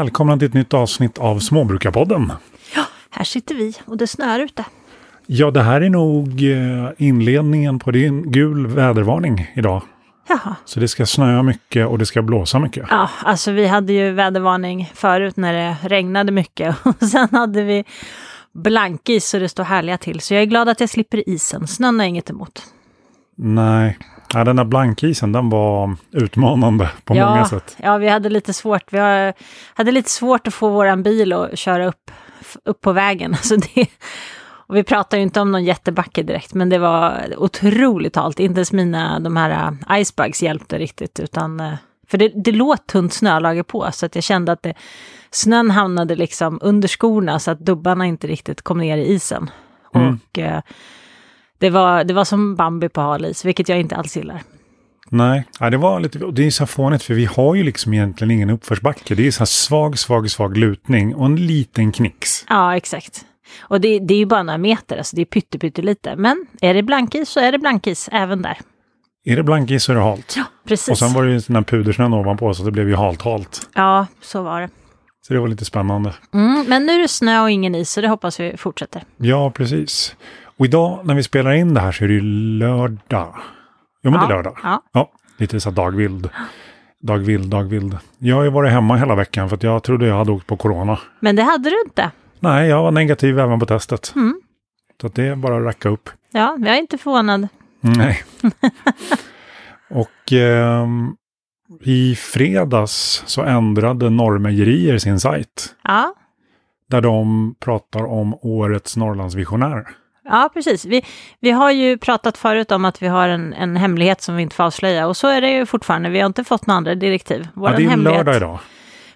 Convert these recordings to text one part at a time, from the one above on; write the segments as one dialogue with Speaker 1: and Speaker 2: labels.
Speaker 1: Välkomna till ett nytt avsnitt av Småbrukarpodden.
Speaker 2: Ja, här sitter vi och det snöar ute.
Speaker 1: Ja, det här är nog eh, inledningen på din gul vädervarning idag.
Speaker 2: Jaha.
Speaker 1: Så det ska snöa mycket och det ska blåsa mycket.
Speaker 2: Ja, alltså vi hade ju vädervarning förut när det regnade mycket och sen hade vi blankis så det står härliga till. Så jag är glad att jag slipper isen. Snön har inget emot.
Speaker 1: Nej, ja, den där blankisen den var utmanande på
Speaker 2: ja,
Speaker 1: många sätt.
Speaker 2: Ja, vi hade lite svårt. Vi har, hade lite svårt att få våran bil att köra upp, upp på vägen. Alltså det, och vi pratar ju inte om någon jättebacke direkt, men det var otroligt halt. Inte ens mina, de här uh, icebugs hjälpte riktigt, utan uh, för det, det låg tunt snölager på, så att jag kände att det, snön hamnade liksom under skorna så att dubbarna inte riktigt kom ner i isen.
Speaker 1: Mm.
Speaker 2: Och uh, det, var, det var som Bambi på hal is, vilket jag inte alls gillar.
Speaker 1: Nej, ja, det var lite, det är så fånigt för vi har ju liksom egentligen ingen uppförsbacke. Det är så här svag, svag, svag lutning och en liten knix.
Speaker 2: Ja, exakt. Och det, det är ju bara några meter, alltså det är pytte, pytte lite. Men är det blankis så är det blankis även där.
Speaker 1: Är det blankis så är det halt.
Speaker 2: Ja, precis.
Speaker 1: Och sen var det ju den här pudersnön ovanpå så det blev ju halt, halt.
Speaker 2: Ja, så var det.
Speaker 1: Så det var lite spännande.
Speaker 2: Mm, men nu är det snö och ingen is, så det hoppas vi fortsätter.
Speaker 1: Ja, precis. Och idag när vi spelar in det här så är det ju lördag. Jo, men
Speaker 2: ja,
Speaker 1: det är lördag.
Speaker 2: Ja.
Speaker 1: Ja, lite så dagvild. Dagvild, dagvild. Jag har ju varit hemma hela veckan för att jag trodde jag hade åkt på corona.
Speaker 2: Men det hade du inte.
Speaker 1: Nej, jag var negativ även på testet.
Speaker 2: Mm.
Speaker 1: Så det är bara att racka upp.
Speaker 2: Ja, jag är inte förvånad.
Speaker 1: Nej. Och ehm, i fredags så ändrade Norrmejerier sin sajt.
Speaker 2: Ja,
Speaker 1: Där de pratar om årets Norrlandsvisionär.
Speaker 2: Ja precis. Vi, vi har ju pratat förut om att vi har en, en hemlighet som vi inte får avslöja. Och så är det ju fortfarande. Vi har inte fått några andra direktiv. Vår
Speaker 1: Ja, det är lördag idag.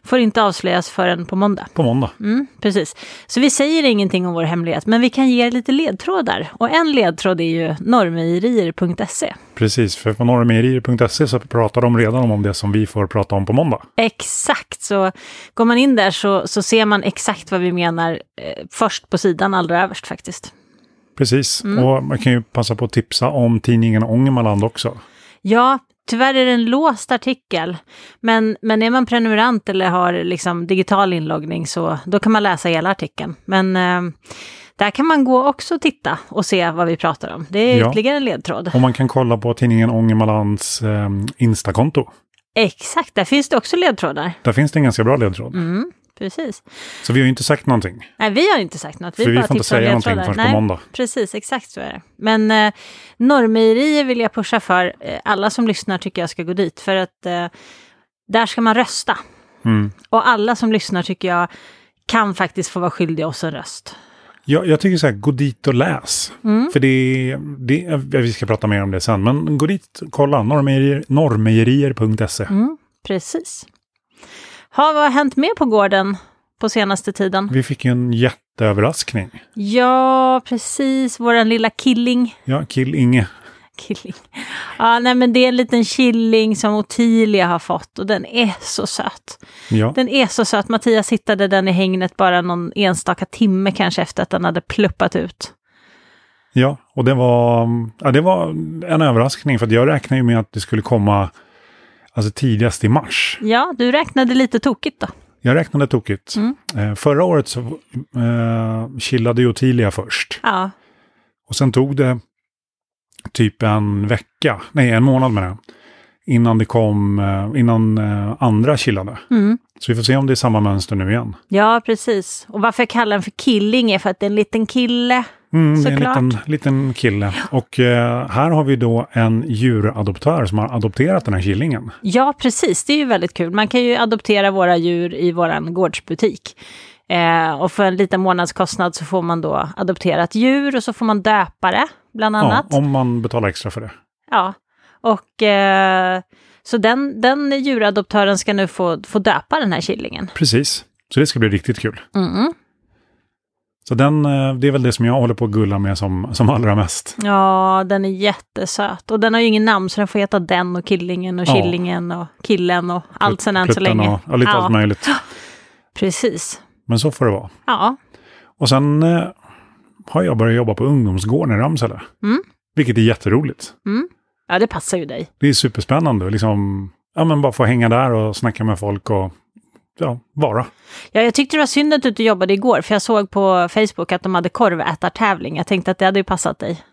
Speaker 2: får inte avslöjas förrän på måndag.
Speaker 1: På måndag.
Speaker 2: Mm, precis. Så vi säger ingenting om vår hemlighet, men vi kan ge er lite ledtrådar. Och en ledtråd är ju normejerier.se.
Speaker 1: Precis, för på norrmejerier.se så pratar de redan om det som vi får prata om på måndag.
Speaker 2: Exakt, så går man in där så, så ser man exakt vad vi menar eh, först på sidan, allra överst faktiskt.
Speaker 1: Precis,
Speaker 2: Mm.
Speaker 1: och man kan ju passa på att tipsa om tidningen Ångermanland också.
Speaker 2: Ja, tyvärr är det en låst artikel, men, men är man prenumerant eller har liksom digital inloggning så då kan man läsa hela artikeln. Men eh, där kan man gå också och titta och se vad vi pratar om. Det är
Speaker 1: Ja.
Speaker 2: ytterligare en ledtråd.
Speaker 1: Och man kan kolla på tidningen Ångermanlands eh, Instakonto.
Speaker 2: Exakt, där finns det också ledtrådar.
Speaker 1: Där finns det en ganska bra ledtråd.
Speaker 2: Mm, precis.
Speaker 1: Så vi har ju inte sagt någonting.
Speaker 2: Nej, vi har inte sagt något.
Speaker 1: För vi får inte säga någonting förrän på måndag.
Speaker 2: Precis, exakt så är det. Men eh, Norrmejerier vill jag pusha för. Eh, alla som lyssnar tycker jag ska gå dit. För att eh, där ska man rösta.
Speaker 1: Mm.
Speaker 2: Och alla som lyssnar tycker jag kan faktiskt få vara skyldiga oss en röst.
Speaker 1: Jag, jag tycker så här, gå dit och läs.
Speaker 2: Mm.
Speaker 1: För det, det, vi ska prata mer om det sen, men gå dit och kolla, norrmejerier- norrmejerier.se.
Speaker 2: Mm, precis. Ha, vad har hänt mer på gården på senaste tiden?
Speaker 1: Vi fick ju en jätteöverraskning.
Speaker 2: Ja, precis. Våran lilla killing.
Speaker 1: Ja, Kill Inge.
Speaker 2: Killing. Ja, nej men det är en liten killing som Ottilia har fått och den är så söt.
Speaker 1: Ja,
Speaker 2: Den är så söt. Mattias hittade den i hängnet bara någon enstaka timme kanske efter att den hade pluppat ut.
Speaker 1: ja och det var, ja, det var en överraskning för jag räknade ju med att det skulle komma alltså, tidigast i mars.
Speaker 2: Ja, du räknade lite tokigt då.
Speaker 1: Jag räknade tokigt.
Speaker 2: Mm.
Speaker 1: Eh, förra året så eh, chillade ju Ottilia först.
Speaker 2: Ja,
Speaker 1: Och sen tog det typ en vecka, nej en månad med det. Innan det kom, eh, innan eh, andra chillade.
Speaker 2: mm.
Speaker 1: Så vi får se om det är samma mönster nu igen.
Speaker 2: ja precis. Och varför jag kallar den för killing är för att det är en liten kille.
Speaker 1: Mm, det är en liten, liten kille. Och eh, här har vi då en djuradoptör som har adopterat den här killingen.
Speaker 2: Ja, precis. Det är ju väldigt kul. Man kan ju adoptera våra djur i våran gårdsbutik. Eh, och för en liten månadskostnad så får man då adoptera ett djur och så får man döpa det, bland annat.
Speaker 1: Ja, om man betalar extra för det.
Speaker 2: Ja, och eh, så den, den djuradoptören ska nu få, få döpa den här killingen.
Speaker 1: Precis. Så det ska bli riktigt kul.
Speaker 2: Mm.
Speaker 1: Så den, eh, det är väl det som jag håller på att gulla med som, som allra mest.
Speaker 2: Ja, den är jättesöt. Och den har ju ingen namn så den får heta den och killingen och
Speaker 1: Ja.
Speaker 2: killingen och killen och allt sen än så länge.
Speaker 1: Och, ja, lite allt möjligt.
Speaker 2: precis.
Speaker 1: Men så får det vara.
Speaker 2: Ja,
Speaker 1: Och sen eh, har jag börjat jobba på ungdomsgården i Ramsele.
Speaker 2: Mm.
Speaker 1: Vilket är jätteroligt.
Speaker 2: ja det passar ju dig.
Speaker 1: Det är superspännande. Liksom, ja, men bara få hänga där och snacka med folk och ja, vara.
Speaker 2: Ja, jag tyckte det var synd att du inte jobbade igår, för jag såg på Facebook att de hade korvätartävling. Jag tänkte att det hade ju passat dig.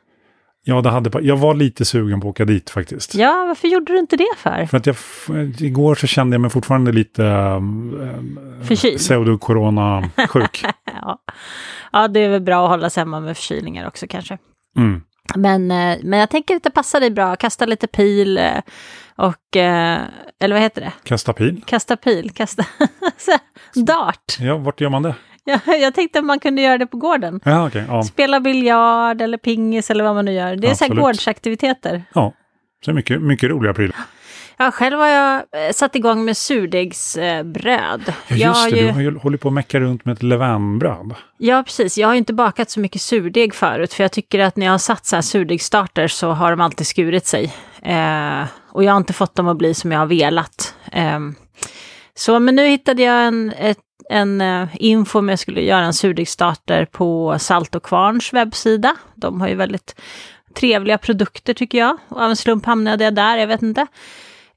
Speaker 1: Ja, det hade, jag var lite sugen på att åka dit faktiskt.
Speaker 2: Ja, varför gjorde du inte det för?
Speaker 1: För att jag, igår så kände jag mig fortfarande lite um,
Speaker 2: Förkyld?
Speaker 1: pseudo-corona-sjuk.
Speaker 2: Ja. ja, det är väl bra att hålla sig hemma med förkylningar också kanske.
Speaker 1: Mm.
Speaker 2: Men, eh, men jag tänker att det passar dig bra. Kasta lite pil eh, och, eh, eller vad heter det?
Speaker 1: Kasta pil.
Speaker 2: Kasta pil, kasta dart.
Speaker 1: Ja, vart gör man det?
Speaker 2: Ja, jag tänkte att man kunde göra det på gården.
Speaker 1: Ja, okej. ja.
Speaker 2: Spela biljard eller pingis eller vad man nu gör. Det är så här
Speaker 1: Absolut.
Speaker 2: gårdsaktiviteter.
Speaker 1: ja. Så mycket, mycket roliga prylar.
Speaker 2: Ja, själv har jag eh, satt igång med surdegsbröd.
Speaker 1: Ja, just det.
Speaker 2: ju-
Speaker 1: Du har ju hållit på att mecka runt med ett levainbröd.
Speaker 2: Ja, precis. Jag har ju inte bakat så mycket surdeg förut, för jag tycker att när jag har satt så här surdegsstarter så har de alltid skurit sig. Eh, och jag har inte fått dem att bli som jag har velat. Eh, så, men nu hittade jag en, ett, en eh, info om jag skulle göra en surdegsstarter på Salt och Kvarns webbsida. De har ju väldigt trevliga produkter tycker jag. Och av en slump hamnade jag där, jag vet inte.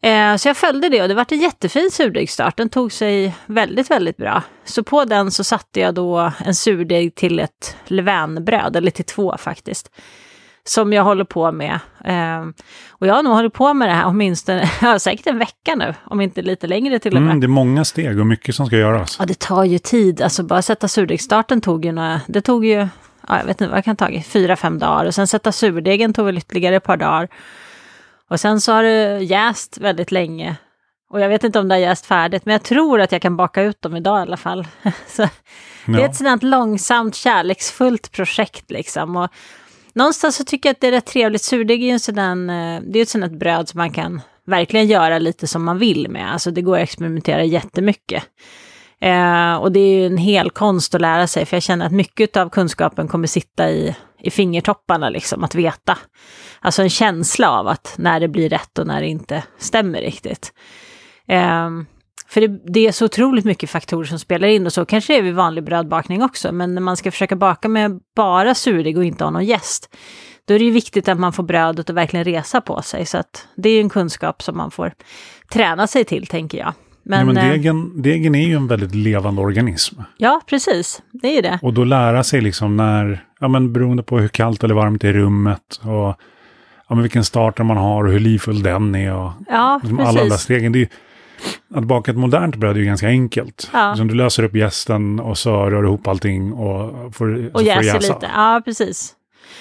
Speaker 2: Eh, så jag följde det och det var en jättefin surdegsstart. Den tog sig väldigt, väldigt bra. Så på den så satte jag då en surdeg till ett levainbröd, eller till två faktiskt. Som jag håller på med. Eh, och jag har nog hållit på med det här åtminstone, ja, säkert en vecka nu, om inte lite längre till och med.
Speaker 1: Mm, det är många steg och mycket som ska göras.
Speaker 2: Ja, det tar ju tid. Alltså bara sätta surdegsstarten tog ju några, det tog ju, ja, jag vet inte vad det kan ta, fyra, fem dagar. Och sen sätta surdegen tog väl ytterligare ett par dagar. Och sen så har det jäst väldigt länge. Och jag vet inte om det har jäst färdigt, men jag tror att jag kan baka ut dem idag i alla fall. så det är ett sådant långsamt, kärleksfullt projekt liksom. Och någonstans så tycker jag att det är rätt trevligt. Surdeg är ju en sådan, eh, det är ett sådant bröd som man kan verkligen göra lite som man vill med. Alltså det går att experimentera jättemycket. Eh, och det är ju en hel konst att lära sig, för jag känner att mycket av kunskapen kommer sitta i, i fingertopparna, liksom, att veta. Alltså en känsla av att när det blir rätt och när det inte stämmer riktigt. Eh, för det, det är så otroligt mycket faktorer som spelar in och så kanske det är vid vanlig brödbakning också, men när man ska försöka baka med bara surdeg och inte ha någon jäst, då är det ju viktigt att man får brödet att verkligen resa på sig. Så att det är ju en kunskap som man får träna sig till, tänker jag. Men,
Speaker 1: ja, men
Speaker 2: eh,
Speaker 1: degen, degen är ju en väldigt levande organism.
Speaker 2: Ja, precis. Det är ju det.
Speaker 1: Och då lära sig liksom när, ja men beroende på hur kallt eller varmt det är i rummet och ja, men vilken starter man har och hur livfull den är och
Speaker 2: Ja,
Speaker 1: liksom alla de där
Speaker 2: precis.
Speaker 1: stegen. Det är ju, att baka ett modernt bröd är ju ganska enkelt.
Speaker 2: Ja.
Speaker 1: Liksom du löser upp jästen och så rör du ihop allting och får, så
Speaker 2: Och
Speaker 1: får du
Speaker 2: jäser
Speaker 1: jäsa.
Speaker 2: lite. Ja, precis.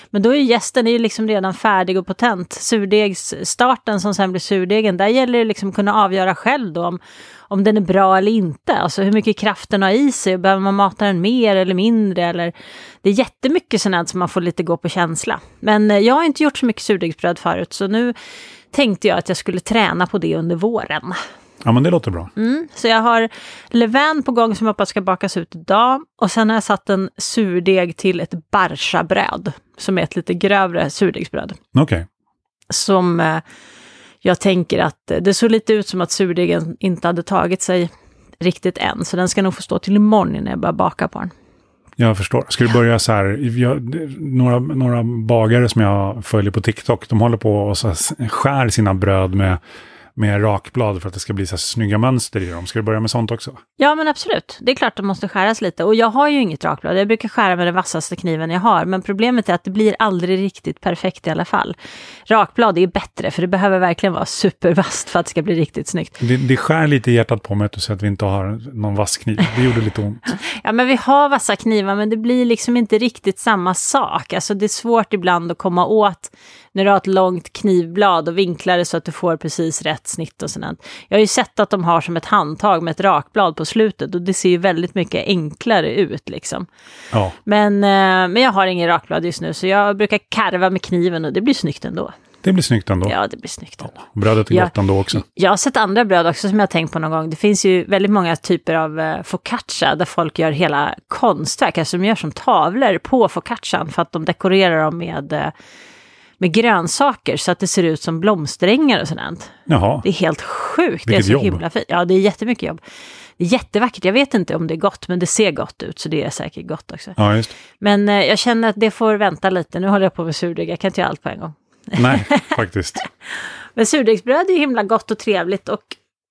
Speaker 2: Men då är ju jästen är liksom redan färdig och potent. Surdegsstarten som sen blir surdegen, där gäller det liksom att kunna avgöra själv då om, om den är bra eller inte. Alltså hur mycket kraft den har i sig, behöver man mata den mer eller mindre? Eller... Det är jättemycket sånt här som man får lite gå på känsla. Men eh, jag har inte gjort så mycket surdegsbröd förut, så nu tänkte jag att jag skulle träna på det under våren.
Speaker 1: Ja men det låter bra.
Speaker 2: Mm, så jag har levain på gång som jag hoppas ska bakas ut idag. Och sen har jag satt en surdeg till ett barsabröd, som är ett lite grövre surdegsbröd.
Speaker 1: Okej.
Speaker 2: Som eh, jag tänker att eh, det såg lite ut som att surdegen inte hade tagit sig riktigt än. Så den ska nog få stå till imorgon när jag börjar baka på den.
Speaker 1: Jag förstår. Ska du börja så här, jag, några, några bagare som jag följer på TikTok, de håller på och så skär sina bröd med, med rakblad för att det ska bli så här snygga mönster i dem. Ska du börja med sånt också?
Speaker 2: Ja, men absolut. Det är klart att det måste skäras lite. Och jag har ju inget rakblad. Jag brukar skära med den vassaste kniven jag har. Men problemet är att det blir aldrig riktigt perfekt i alla fall. Rakblad är bättre, för det behöver verkligen vara supervasst för att det ska bli riktigt snyggt.
Speaker 1: Det, det skär lite i hjärtat på mig att du säger att vi inte har någon vass kniv. Det gjorde lite ont.
Speaker 2: Ja, men vi har vassa knivar, men det blir liksom inte riktigt samma sak. Alltså det är svårt ibland att komma åt när du har ett långt knivblad och vinklar det så att du får precis rätt snitt och sådant. Jag har ju sett att de har som ett handtag med ett rakblad på slutet och det ser ju väldigt mycket enklare ut liksom.
Speaker 1: Ja,
Speaker 2: Men, eh, men jag har ingen rakblad just nu så jag brukar karva med kniven och det blir snyggt ändå.
Speaker 1: det blir snyggt ändå.
Speaker 2: Ja, det blir snyggt ändå.
Speaker 1: Brödet är
Speaker 2: Ja.
Speaker 1: gott ändå också.
Speaker 2: Jag har sett andra bröd också som jag har tänkt på någon gång. Det finns ju väldigt många typer av eh, focaccia där folk gör hela konstverk, alltså de gör som tavlor på focaccian för att de dekorerar dem med, eh, med grönsaker så att det ser ut som blomsterängar och sådant.
Speaker 1: Jaha,
Speaker 2: Det är helt sjukt, det
Speaker 1: Vilket
Speaker 2: är så
Speaker 1: jobb.
Speaker 2: himla fint. Ja, det är jättemycket jobb. Det är jättevackert, jag vet inte om det är gott, men det ser gott ut, så det är säkert gott också.
Speaker 1: ja
Speaker 2: Men eh, jag känner att det får vänta lite, nu håller jag på med surdeg, jag kan inte göra allt på en gång.
Speaker 1: Nej, faktiskt.
Speaker 2: Men surdegsbröd är ju himla gott och trevligt och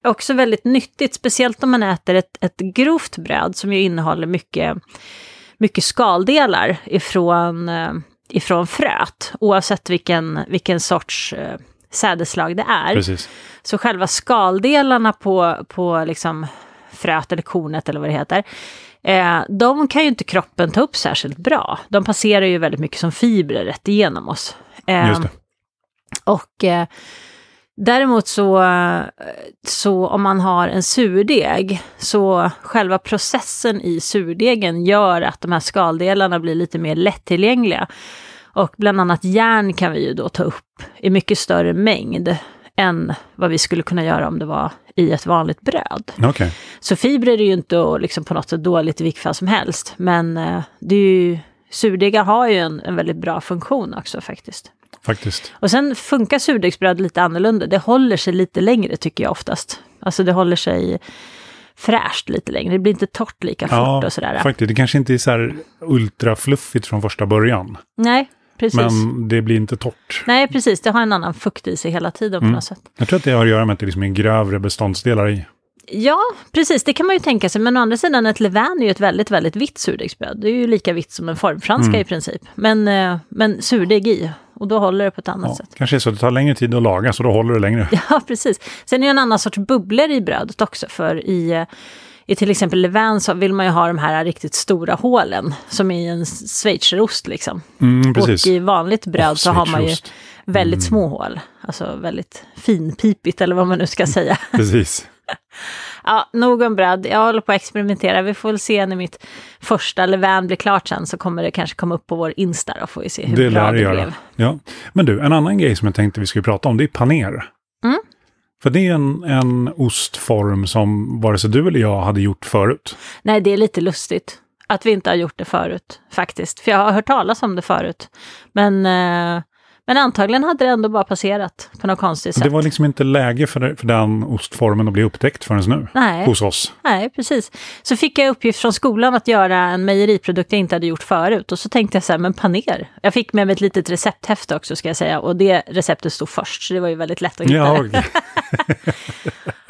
Speaker 2: också väldigt nyttigt, speciellt om man äter ett, ett grovt bröd som ju innehåller mycket, mycket skaldelar ifrån, eh, ifrån fröet, oavsett vilken, vilken sorts eh, sädeslag det är.
Speaker 1: Precis.
Speaker 2: Så själva skaldelarna på, på liksom fröet eller kornet eller vad det heter, eh, de kan ju inte kroppen ta upp särskilt bra. De passerar ju väldigt mycket som fibrer rätt igenom oss. Eh, och eh, däremot så, så om man har en surdeg, så själva processen i surdegen gör att de här skaldelarna blir lite mer lättillgängliga. Och bland annat järn kan vi ju då ta upp i mycket större mängd än vad vi skulle kunna göra om det var i ett vanligt bröd.
Speaker 1: Okej.
Speaker 2: Så fibrer är ju inte liksom på något sätt dåligt i vilket fall som helst, men eh, det är ju, surdegar har ju en, en väldigt bra funktion också faktiskt.
Speaker 1: Faktiskt.
Speaker 2: Och sen funkar surdegsbröd lite annorlunda. Det håller sig lite längre tycker jag oftast. Alltså det håller sig fräscht lite längre. Det blir inte torrt lika fort
Speaker 1: Ja,
Speaker 2: och sådär.
Speaker 1: faktiskt. Det kanske inte är så här ultrafluffigt från första början.
Speaker 2: Nej, precis.
Speaker 1: Men det blir inte torrt.
Speaker 2: Nej, precis. Det har en annan fukt i sig hela tiden på
Speaker 1: Mm.
Speaker 2: något sätt.
Speaker 1: Jag tror att det har att göra med att det liksom är grövre beståndsdelar i.
Speaker 2: Ja, precis. Det kan man ju tänka sig. Men å andra sidan, ett levain är ju ett väldigt, väldigt vitt surdegsbröd. Det är ju lika vitt som en formfranska
Speaker 1: Mm.
Speaker 2: i princip. Men, eh, men surdeg i. Och då håller det på ett annat
Speaker 1: Ja,
Speaker 2: sätt.
Speaker 1: kanske är så att det tar längre tid att laga, så då håller det längre.
Speaker 2: Ja, precis. Sen är det en annan sorts bubblor i brödet också. För i, eh, i till exempel levain så vill man ju ha de här riktigt stora hålen. Som i en schweizerost liksom.
Speaker 1: Mm, precis.
Speaker 2: Och i vanligt bröd
Speaker 1: Åh,
Speaker 2: så har man ju väldigt
Speaker 1: Mm.
Speaker 2: små hål. Alltså väldigt finpipigt eller vad man nu ska säga.
Speaker 1: Precis.
Speaker 2: Ja, nog om bröd. Jag håller på att experimentera. Vi får väl se när mitt första levain blir klart sen så kommer det kanske komma upp på vår Insta då får vi se hur
Speaker 1: Det
Speaker 2: bra det
Speaker 1: göra.
Speaker 2: blev.
Speaker 1: Ja. Men du, en annan grej som jag tänkte vi skulle prata om, det är paner.
Speaker 2: Mm.
Speaker 1: För det är en, en ostform som vare sig du eller jag hade gjort förut.
Speaker 2: Nej, det är lite lustigt att vi inte har gjort det förut faktiskt. För jag har hört talas om det förut. Men, eh, men antagligen hade det ändå bara passerat på något konstigt sätt.
Speaker 1: Det var liksom inte läge för, för den ostformen att bli upptäckt förrän nu.
Speaker 2: Nej.
Speaker 1: Hos oss.
Speaker 2: Nej, precis. Så fick jag uppgift från skolan att göra en mejeriprodukt jag inte hade gjort förut. Och så tänkte jag så här, men paner. Jag fick med mig ett litet recepthäfte också ska jag säga. Och det receptet stod först, så det var ju väldigt lätt att hitta
Speaker 1: Ja.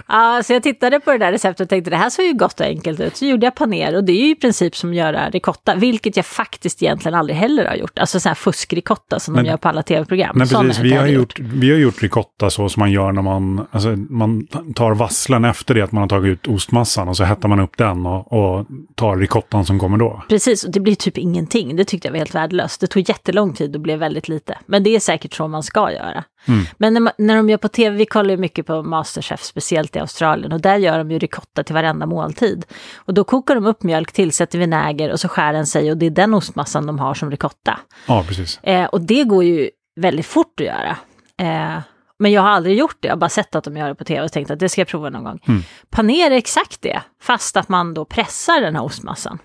Speaker 2: Ja, så jag tittade på det där receptet och tänkte det här såg ju gott och enkelt ut. Så gjorde jag paner och det är ju i princip som att göra ricotta, vilket jag faktiskt egentligen aldrig heller har gjort. Alltså sån här fuskricotta som
Speaker 1: Men-
Speaker 2: de gör på alla tv-program. Sån
Speaker 1: precis, vi har, gjort, vi har gjort ricotta så som man gör när man, alltså, man tar vasslen efter det att man har tagit ut ostmassan och så hettar man upp den och, och tar ricottan som kommer då.
Speaker 2: Precis, och det blir typ ingenting. Det tyckte jag var helt värdelöst. Det tog jättelång tid och blev väldigt lite. Men det är säkert så man ska göra.
Speaker 1: Mm.
Speaker 2: Men när, när de gör på tv, vi kollar ju mycket på Masterchef, speciellt i Australien, och där gör de ju ricotta till varenda måltid. Och då kokar de upp mjölk, tillsätter vinäger och så skär den sig och det är den ostmassan de har som ricotta.
Speaker 1: Ja, precis.
Speaker 2: Eh, och det går ju väldigt fort att göra. Eh, men jag har aldrig gjort det, jag har bara sett att de gör det på tv och tänkt att det ska jag prova någon gång.
Speaker 1: Mm.
Speaker 2: Paner är exakt det, fast att man då pressar den här ostmassan.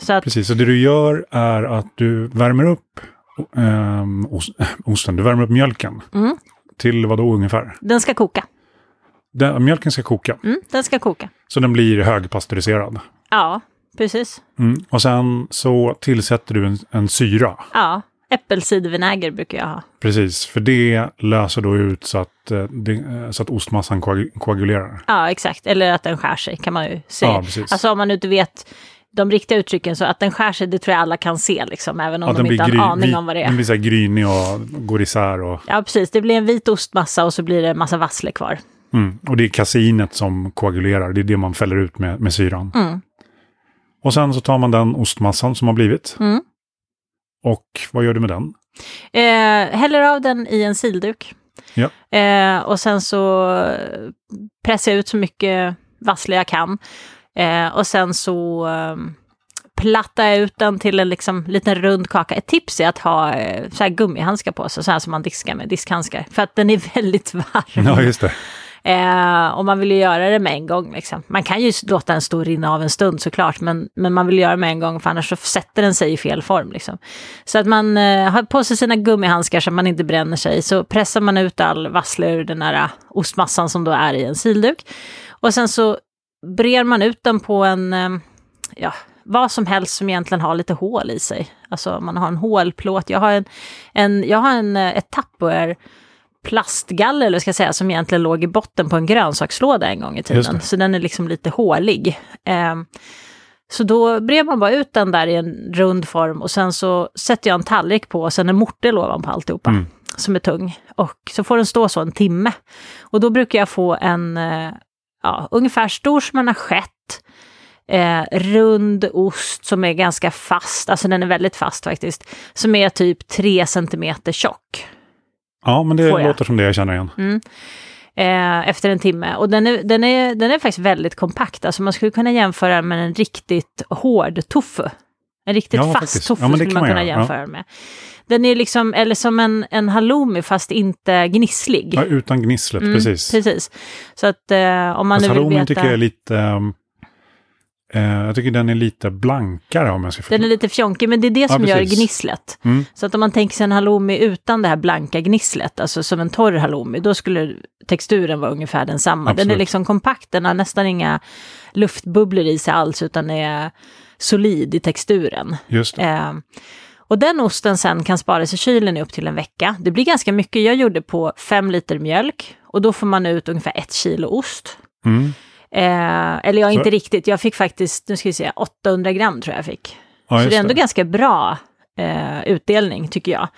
Speaker 2: Så att,
Speaker 1: Precis, så det du gör är att du värmer upp ost, osten, du värmer upp mjölken.
Speaker 2: Mm.
Speaker 1: Till vad då ungefär?
Speaker 2: den ska koka.
Speaker 1: Den, mjölken ska koka,
Speaker 2: Mm, den ska koka.
Speaker 1: så den blir högpasteuriserad.
Speaker 2: Ja, precis.
Speaker 1: Mm. Och sen så tillsätter du en, en syra.
Speaker 2: Ja, äppelcidervinäger brukar jag ha.
Speaker 1: Precis, för det löser då ut så att, eh, det, eh, så att ostmassan koag- koagulerar.
Speaker 2: Ja, exakt. Eller att den skär sig kan man ju se.
Speaker 1: Ja, precis.
Speaker 2: Alltså om man inte vet de riktiga uttrycken så att den skär sig, det tror jag alla kan se liksom, även om
Speaker 1: Ja,
Speaker 2: de inte har en aning
Speaker 1: vi-
Speaker 2: om vad det
Speaker 1: Den
Speaker 2: är.
Speaker 1: blir så här grynig och går isär. Och,
Speaker 2: Ja, precis. Det blir en vit ostmassa och så blir det en massa vassle kvar.
Speaker 1: mm. och det är kaseinet som koagulerar, det är det man fäller ut med, med syran.
Speaker 2: Mm.
Speaker 1: Och sen så tar man den ostmassan som har blivit.
Speaker 2: Mm.
Speaker 1: Och vad gör du med den?
Speaker 2: Eh, häller av den i en silduk.
Speaker 1: Ja.
Speaker 2: Eh, och sen så pressar jag ut så mycket vassle jag kan. Eh, och sen så eh, plattar jag ut den till en liksom, liten rund kaka. Ett tips är att ha eh, så här gummihandskar på sig, så här som man diskar med, diskhandskar. För att den är väldigt varm.
Speaker 1: Ja, just det.
Speaker 2: Eh, och man vill ju göra det med en gång. Liksom. Man kan ju låta den stå och rinna av en stund såklart, men, men man vill göra det med en gång för annars så sätter den sig i fel form. Liksom. Så att man eh, har på sig sina gummihandskar så att man inte bränner sig, så pressar man ut all vassle ur den här eh, ostmassan som då är i en silduk. Och sen så brer man ut den på en, eh, ja, vad som helst som egentligen har lite hål i sig. Alltså man har en hålplåt. Jag har, en, en, jag har en, eh, ett Tupperware plastgaller, eller ska jag säga, som egentligen låg i botten på en grönsakslåda en gång i tiden. Så den är liksom lite hålig. Eh, så då brer man bara ut den där i en rund form och sen så sätter jag en tallrik på och sen en mortel ovanpå alltihopa.
Speaker 1: Mm.
Speaker 2: Som är tung. Och så får den stå så en timme. Och då brukar jag få en, eh, ja, ungefär stor som en assiett. Eh, rund ost som är ganska fast, alltså den är väldigt fast faktiskt. Som är typ 3 centimeter tjock.
Speaker 1: Ja, men det låter som det jag känner igen.
Speaker 2: Mm. Eh, efter en timme. Och den är, den, är, den är faktiskt väldigt kompakt. Alltså man skulle kunna jämföra med en riktigt hård tofu. En riktigt
Speaker 1: Ja,
Speaker 2: fast
Speaker 1: faktiskt.
Speaker 2: tofu
Speaker 1: Ja,
Speaker 2: skulle man kunna
Speaker 1: göra, ja.
Speaker 2: jämföra med. Den är liksom, eller som en, en halloumi fast inte gnisslig.
Speaker 1: Ja, utan gnisslet,
Speaker 2: Mm,
Speaker 1: precis.
Speaker 2: Precis. Så att eh, om man
Speaker 1: Fast
Speaker 2: nu vill veta...
Speaker 1: tycker jag är lite... eh, jag tycker den är lite blankare om jag ska
Speaker 2: Den är lite fjonkig, men det är det som gör
Speaker 1: precis.
Speaker 2: gnisslet.
Speaker 1: Mm.
Speaker 2: Så att om man tänker sig en halloumi utan det här blanka gnisslet, alltså som en torr halloumi, då skulle texturen vara ungefär densamma. Den är
Speaker 1: Absolut.
Speaker 2: liksom kompakt, den har nästan inga luftbubblor i sig alls, utan är solid i texturen.
Speaker 1: Just det.
Speaker 2: Eh, och den osten sen kan sparas i kylen i upp till en vecka. Det blir ganska mycket. Jag gjorde på fem liter mjölk och då får man ut ungefär ett kilo ost.
Speaker 1: Mm.
Speaker 2: Eh, eller ja,
Speaker 1: Så-
Speaker 2: inte riktigt. Jag fick faktiskt, nu ska vi se, 800 gram tror jag jag fick.
Speaker 1: Ja,
Speaker 2: Så det är ändå
Speaker 1: det.
Speaker 2: ganska bra eh, utdelning tycker jag.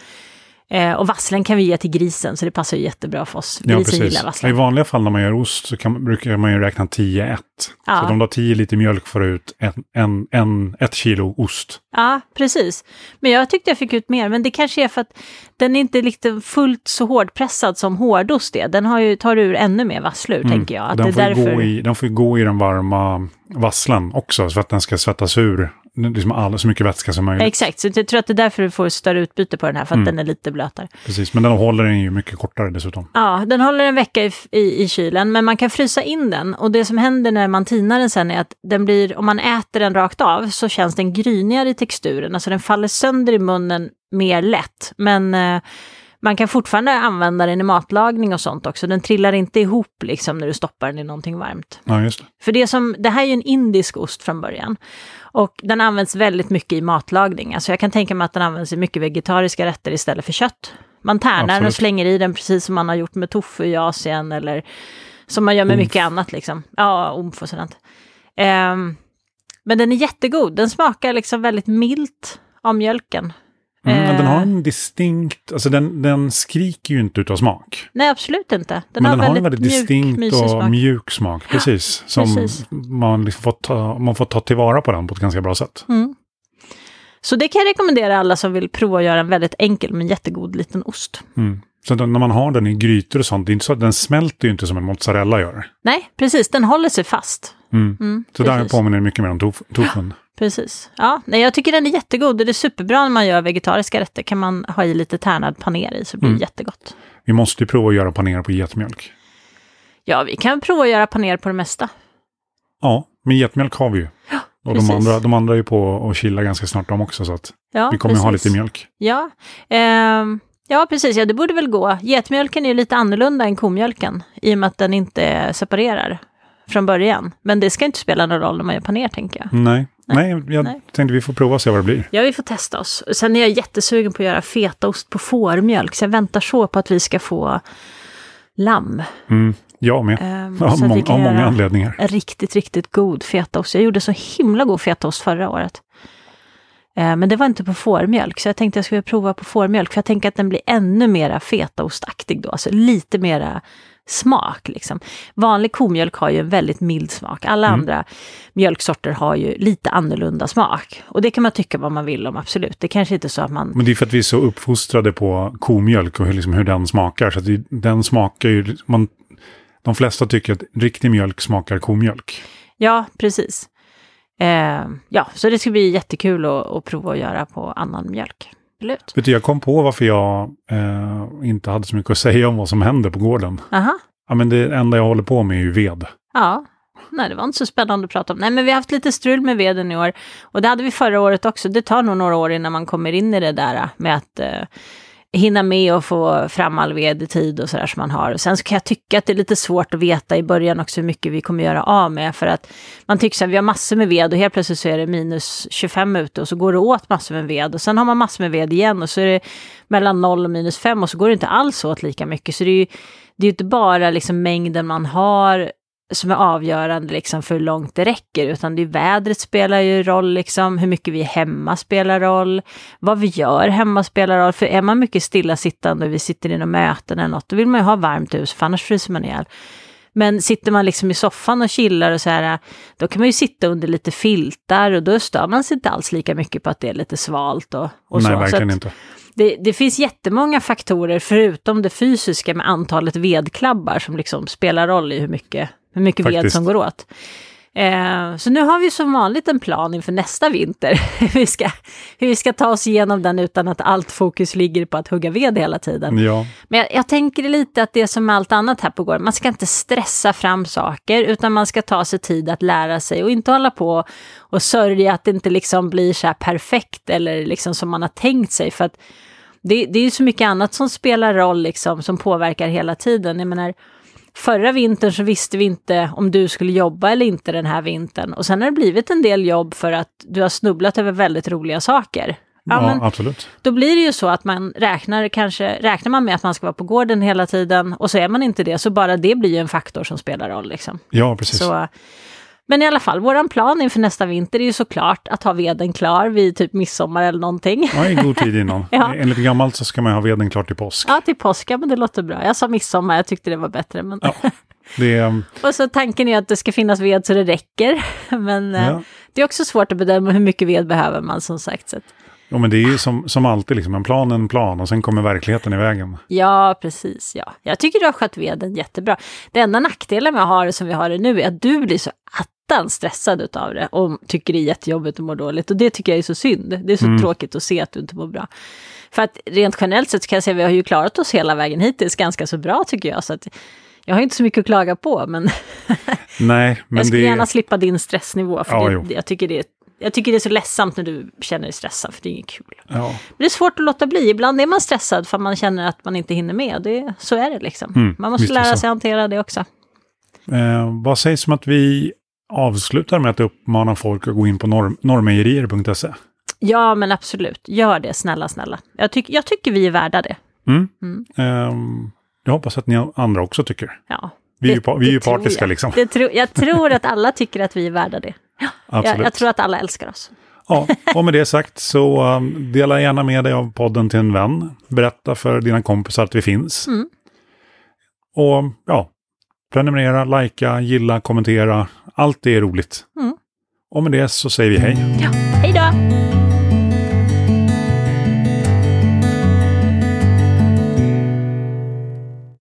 Speaker 2: Eh, och vasslen kan vi ge till grisen, så det passar ju jättebra för oss.
Speaker 1: Ja,
Speaker 2: Grisen gillar
Speaker 1: precis. I
Speaker 2: vasslen.
Speaker 1: vanliga fall när man gör ost så kan, brukar man ju räkna 10-1.
Speaker 2: Ja.
Speaker 1: Så du har 10 liter mjölk får du ut en, en, en, ett kilo ost.
Speaker 2: Ja, precis. Men jag tyckte jag fick ut mer, men det kanske är för att den är inte liksom fullt så hårdpressad som hårdost är. Den har ju, tar ur ännu mer vasslur, tänker jag. Att
Speaker 1: Den får,
Speaker 2: därför...
Speaker 1: gå i, den får ju gå i den varma vasslen också så att den ska svettas ur liksom all, så mycket vätska som möjligt.
Speaker 2: Exakt, så jag tror att det är därför du får större utbyte på den här, för att
Speaker 1: Mm.
Speaker 2: den är lite blötare.
Speaker 1: Precis, men den håller den ju mycket kortare dessutom.
Speaker 2: Ja, den håller en vecka i, i, i kylen, men man kan frysa in den. Och det som händer när man tinar den sen är att den blir, om man äter den rakt av, så känns den grynigare i texturen. Alltså den faller sönder i munnen mer lätt. Men eh, man kan fortfarande använda den i matlagning och sånt också. Den trillar inte ihop liksom när du stoppar den i någonting varmt.
Speaker 1: Ja, just det.
Speaker 2: För det, som, det här är ju en indisk ost från början. Och den används väldigt mycket i matlagning. Alltså jag kan tänka mig att den används i mycket vegetariska rätter istället för kött. Man tärnar den och
Speaker 1: Absolut.
Speaker 2: slänger i den precis som man har gjort med tofu i Asien eller som man gör med
Speaker 1: Omf.
Speaker 2: mycket annat liksom. Ja, omf och sådant. Ehm, men den är jättegod. Den smakar liksom väldigt milt av mjölken.
Speaker 1: Mm, den har
Speaker 2: Eh.
Speaker 1: en distinkt, alltså den, den skriker ju inte utav smak.
Speaker 2: Nej, absolut inte. Den
Speaker 1: men
Speaker 2: har
Speaker 1: den har en
Speaker 2: väldigt mjuk,
Speaker 1: distinkt och
Speaker 2: smak.
Speaker 1: mjuk smak. Precis. Som
Speaker 2: precis.
Speaker 1: Man, liksom får ta, man får ta tillvara på den på ett ganska bra sätt.
Speaker 2: Mm. Så det kan jag rekommendera alla som vill prova att göra en väldigt enkel men jättegod liten ost.
Speaker 1: Mm. Så när man har den i grytor och sånt, det är inte så den smälter ju inte som en mozzarella gör.
Speaker 2: Nej, precis, den håller sig fast.
Speaker 1: Mm.
Speaker 2: Mm,
Speaker 1: Så där
Speaker 2: precis.
Speaker 1: påminner det mycket mer om tof- tofun.
Speaker 2: Precis. Ja, nej, jag tycker den är jättegod och det är superbra när man gör vegetariska rätter. Kan man ha i lite tärnad paner i så blir det
Speaker 1: Mm.
Speaker 2: jättegott.
Speaker 1: Vi måste ju prova att göra paner på getmjölk.
Speaker 2: Ja, vi kan prova att göra paner på det mesta.
Speaker 1: Ja, men getmjölk har vi ju. och de
Speaker 2: precis.
Speaker 1: andra, de andra är ju på att chilla ganska snart de också, så att
Speaker 2: Ja,
Speaker 1: vi kommer ju ha
Speaker 2: precis.
Speaker 1: lite mjölk.
Speaker 2: Ja, ehm, ja, precis. Ja, det borde väl gå. Getmjölken är ju lite annorlunda än komjölken i och med att den inte separerar från början. Men det ska inte spela någon roll när man gör paner, tänker jag.
Speaker 1: Nej, nej, jag
Speaker 2: Nej.
Speaker 1: tänkte vi får prova och se vad det blir.
Speaker 2: Ja, vi får testa oss. Sen är jag jättesugen på att göra fetaost på fårmjölk, så jag väntar så på att vi ska få lamm.
Speaker 1: Mm, jag med.
Speaker 2: Vi
Speaker 1: mång,
Speaker 2: kan
Speaker 1: av många anledningar.
Speaker 2: en riktigt, riktigt god fetaost. Jag gjorde så himla god fetaost förra året. Eh, Men det var inte på fårmjölk, så jag tänkte jag skulle prova på fårmjölk, för jag tänker att den blir ännu mera fetaostaktig då, alltså lite mera smak liksom. Vanlig komjölk har ju en väldigt mild smak. Alla
Speaker 1: Mm.
Speaker 2: andra mjölksorter har ju lite annorlunda smak. Och det kan man tycka vad man vill om, absolut. Det kanske inte är så att man...
Speaker 1: Men det är för att vi är så uppfostrade på komjölk och hur, liksom, hur den smakar. Så det, den smakar ju... Man, de flesta tycker att riktig mjölk smakar komjölk.
Speaker 2: Ja, precis. Eh, ja, så det ska bli jättekul att, att prova att göra på annan mjölk. Absolut.
Speaker 1: Vet du, jag kom på varför jag eh, inte hade så mycket att säga om vad som händer på gården.
Speaker 2: Aha.
Speaker 1: Ja, men det enda jag håller på med är ju ved.
Speaker 2: Ja, nej det var inte så spännande att prata om. Nej men vi har haft lite strul med veden i år. Och det hade vi förra året också. Det tar nog några år innan man kommer in i det där med att eh, hinna med att få fram all ved i tid och sådär som man har. Och sen så kan jag tycka att det är lite svårt att veta i början också hur mycket vi kommer göra av med. För att man tycker att vi har massor med ved och helt plötsligt så är det minus 25 ute och så går det åt massor med ved. Och sen har man massor med ved igen och så är det mellan 0 och minus 5 och så går det inte alls åt lika mycket. Så det är ju det är inte bara liksom mängden man har som är avgörande liksom för hur långt det räcker, utan det är vädret spelar ju roll, liksom, hur mycket vi är hemma spelar roll, vad vi gör hemma spelar roll, för är man mycket stillasittande och vi sitter i något möten eller något, då vill man ju ha varmt hus, för annars fryser man ihjäl. Men sitter man liksom i soffan och chillar och så här, då kan man ju sitta under lite filtar och då stör man sig inte alls lika mycket på att det är lite svalt och, och
Speaker 1: Nej,
Speaker 2: så.
Speaker 1: verkligen
Speaker 2: så
Speaker 1: inte.
Speaker 2: Det, det, finns jättemånga faktorer förutom det fysiska med antalet vedklabbar som liksom spelar roll i hur mycket hur mycket ved som går åt. Eh, så nu har vi som vanligt en plan inför nästa vinter, hur vi, ska, hur vi ska ta oss igenom den utan att allt fokus ligger på att hugga ved hela tiden.
Speaker 1: Ja.
Speaker 2: Men jag, jag tänker lite att det är som med allt annat här på gården, man ska inte stressa fram saker, utan man ska ta sig tid att lära sig och inte hålla på och sörja att det inte liksom blir så här perfekt eller liksom som man har tänkt sig. För att det, det är ju så mycket annat som spelar roll, liksom, som påverkar hela tiden. Jag menar, Förra vintern så visste vi inte om du skulle jobba eller inte den här vintern. Och sen har det blivit en del jobb för att du har snubblat över väldigt roliga saker.
Speaker 1: Ja, ja absolut.
Speaker 2: Då blir det ju så att man räknar, kanske, räknar man med att man ska vara på gården hela tiden och så är man inte det, så bara det blir ju en faktor som spelar roll. Liksom.
Speaker 1: Ja, precis.
Speaker 2: Så, men i alla fall, våran plan inför nästa vinter är ju såklart att ha veden klar vid typ midsommar eller någonting.
Speaker 1: Ja, i god tid innan. ja. Enligt gammalt så ska man ha veden klar till påsk.
Speaker 2: Ja, till påsk, ja, men det låter bra. Jag sa midsommar, jag tyckte det var bättre. Men...
Speaker 1: Ja, det...
Speaker 2: Och så tanken är att det ska finnas ved så det räcker. Men eh, ja. det är också svårt att bedöma hur mycket ved behöver man som sagt. Så.
Speaker 1: Ja, men det är ju som, som alltid, liksom, en plan en plan och sen kommer verkligheten i vägen.
Speaker 2: Ja, precis. Ja. Jag tycker du har skött veden jättebra. Det enda nackdelen med att ha det som vi har det nu är att du blir så attan stressad utav det och tycker det är jättejobbigt och mår dåligt. Och det tycker jag är så synd. Det är så mm. tråkigt att se att du inte mår bra. För att rent generellt sett kan jag säga att vi har ju klarat oss hela vägen hittills ganska så bra tycker jag. Så att jag har inte så mycket att klaga på, men,
Speaker 1: Nej, men
Speaker 2: jag skulle
Speaker 1: det...
Speaker 2: gärna slippa din stressnivå. För
Speaker 1: ja,
Speaker 2: det, jag, tycker det, jag tycker det är så ledsamt när du känner dig stressad, för det är inget kul.
Speaker 1: Ja. Men
Speaker 2: det är svårt att låta bli. Ibland är man stressad för man känner att man inte hinner med. Det, så är det liksom.
Speaker 1: Mm,
Speaker 2: man måste lära sig hantera det också.
Speaker 1: Eh, vad sägs om att vi avslutar med att uppmana folk att gå in på norm norrmejerier.se?
Speaker 2: Ja, men absolut. Gör det, snälla, snälla. Jag, tyck, jag tycker vi är värda det.
Speaker 1: Mm. Mm. Um, jag hoppas att ni andra också tycker.
Speaker 2: Ja.
Speaker 1: Vi är ju, vi är ju partiska
Speaker 2: jag.
Speaker 1: liksom.
Speaker 2: Tro, jag tror att alla tycker att vi är värda det.
Speaker 1: Absolut.
Speaker 2: Jag, jag tror att alla älskar oss.
Speaker 1: Ja, och med det sagt så um, dela gärna med dig av podden till en vän. Berätta för dina kompisar att vi finns.
Speaker 2: Mm.
Speaker 1: Och ja, prenumerera, likea, gilla, kommentera. Allt det är roligt.
Speaker 2: Mm.
Speaker 1: Och med det så säger vi hej.
Speaker 2: Ja, hej då!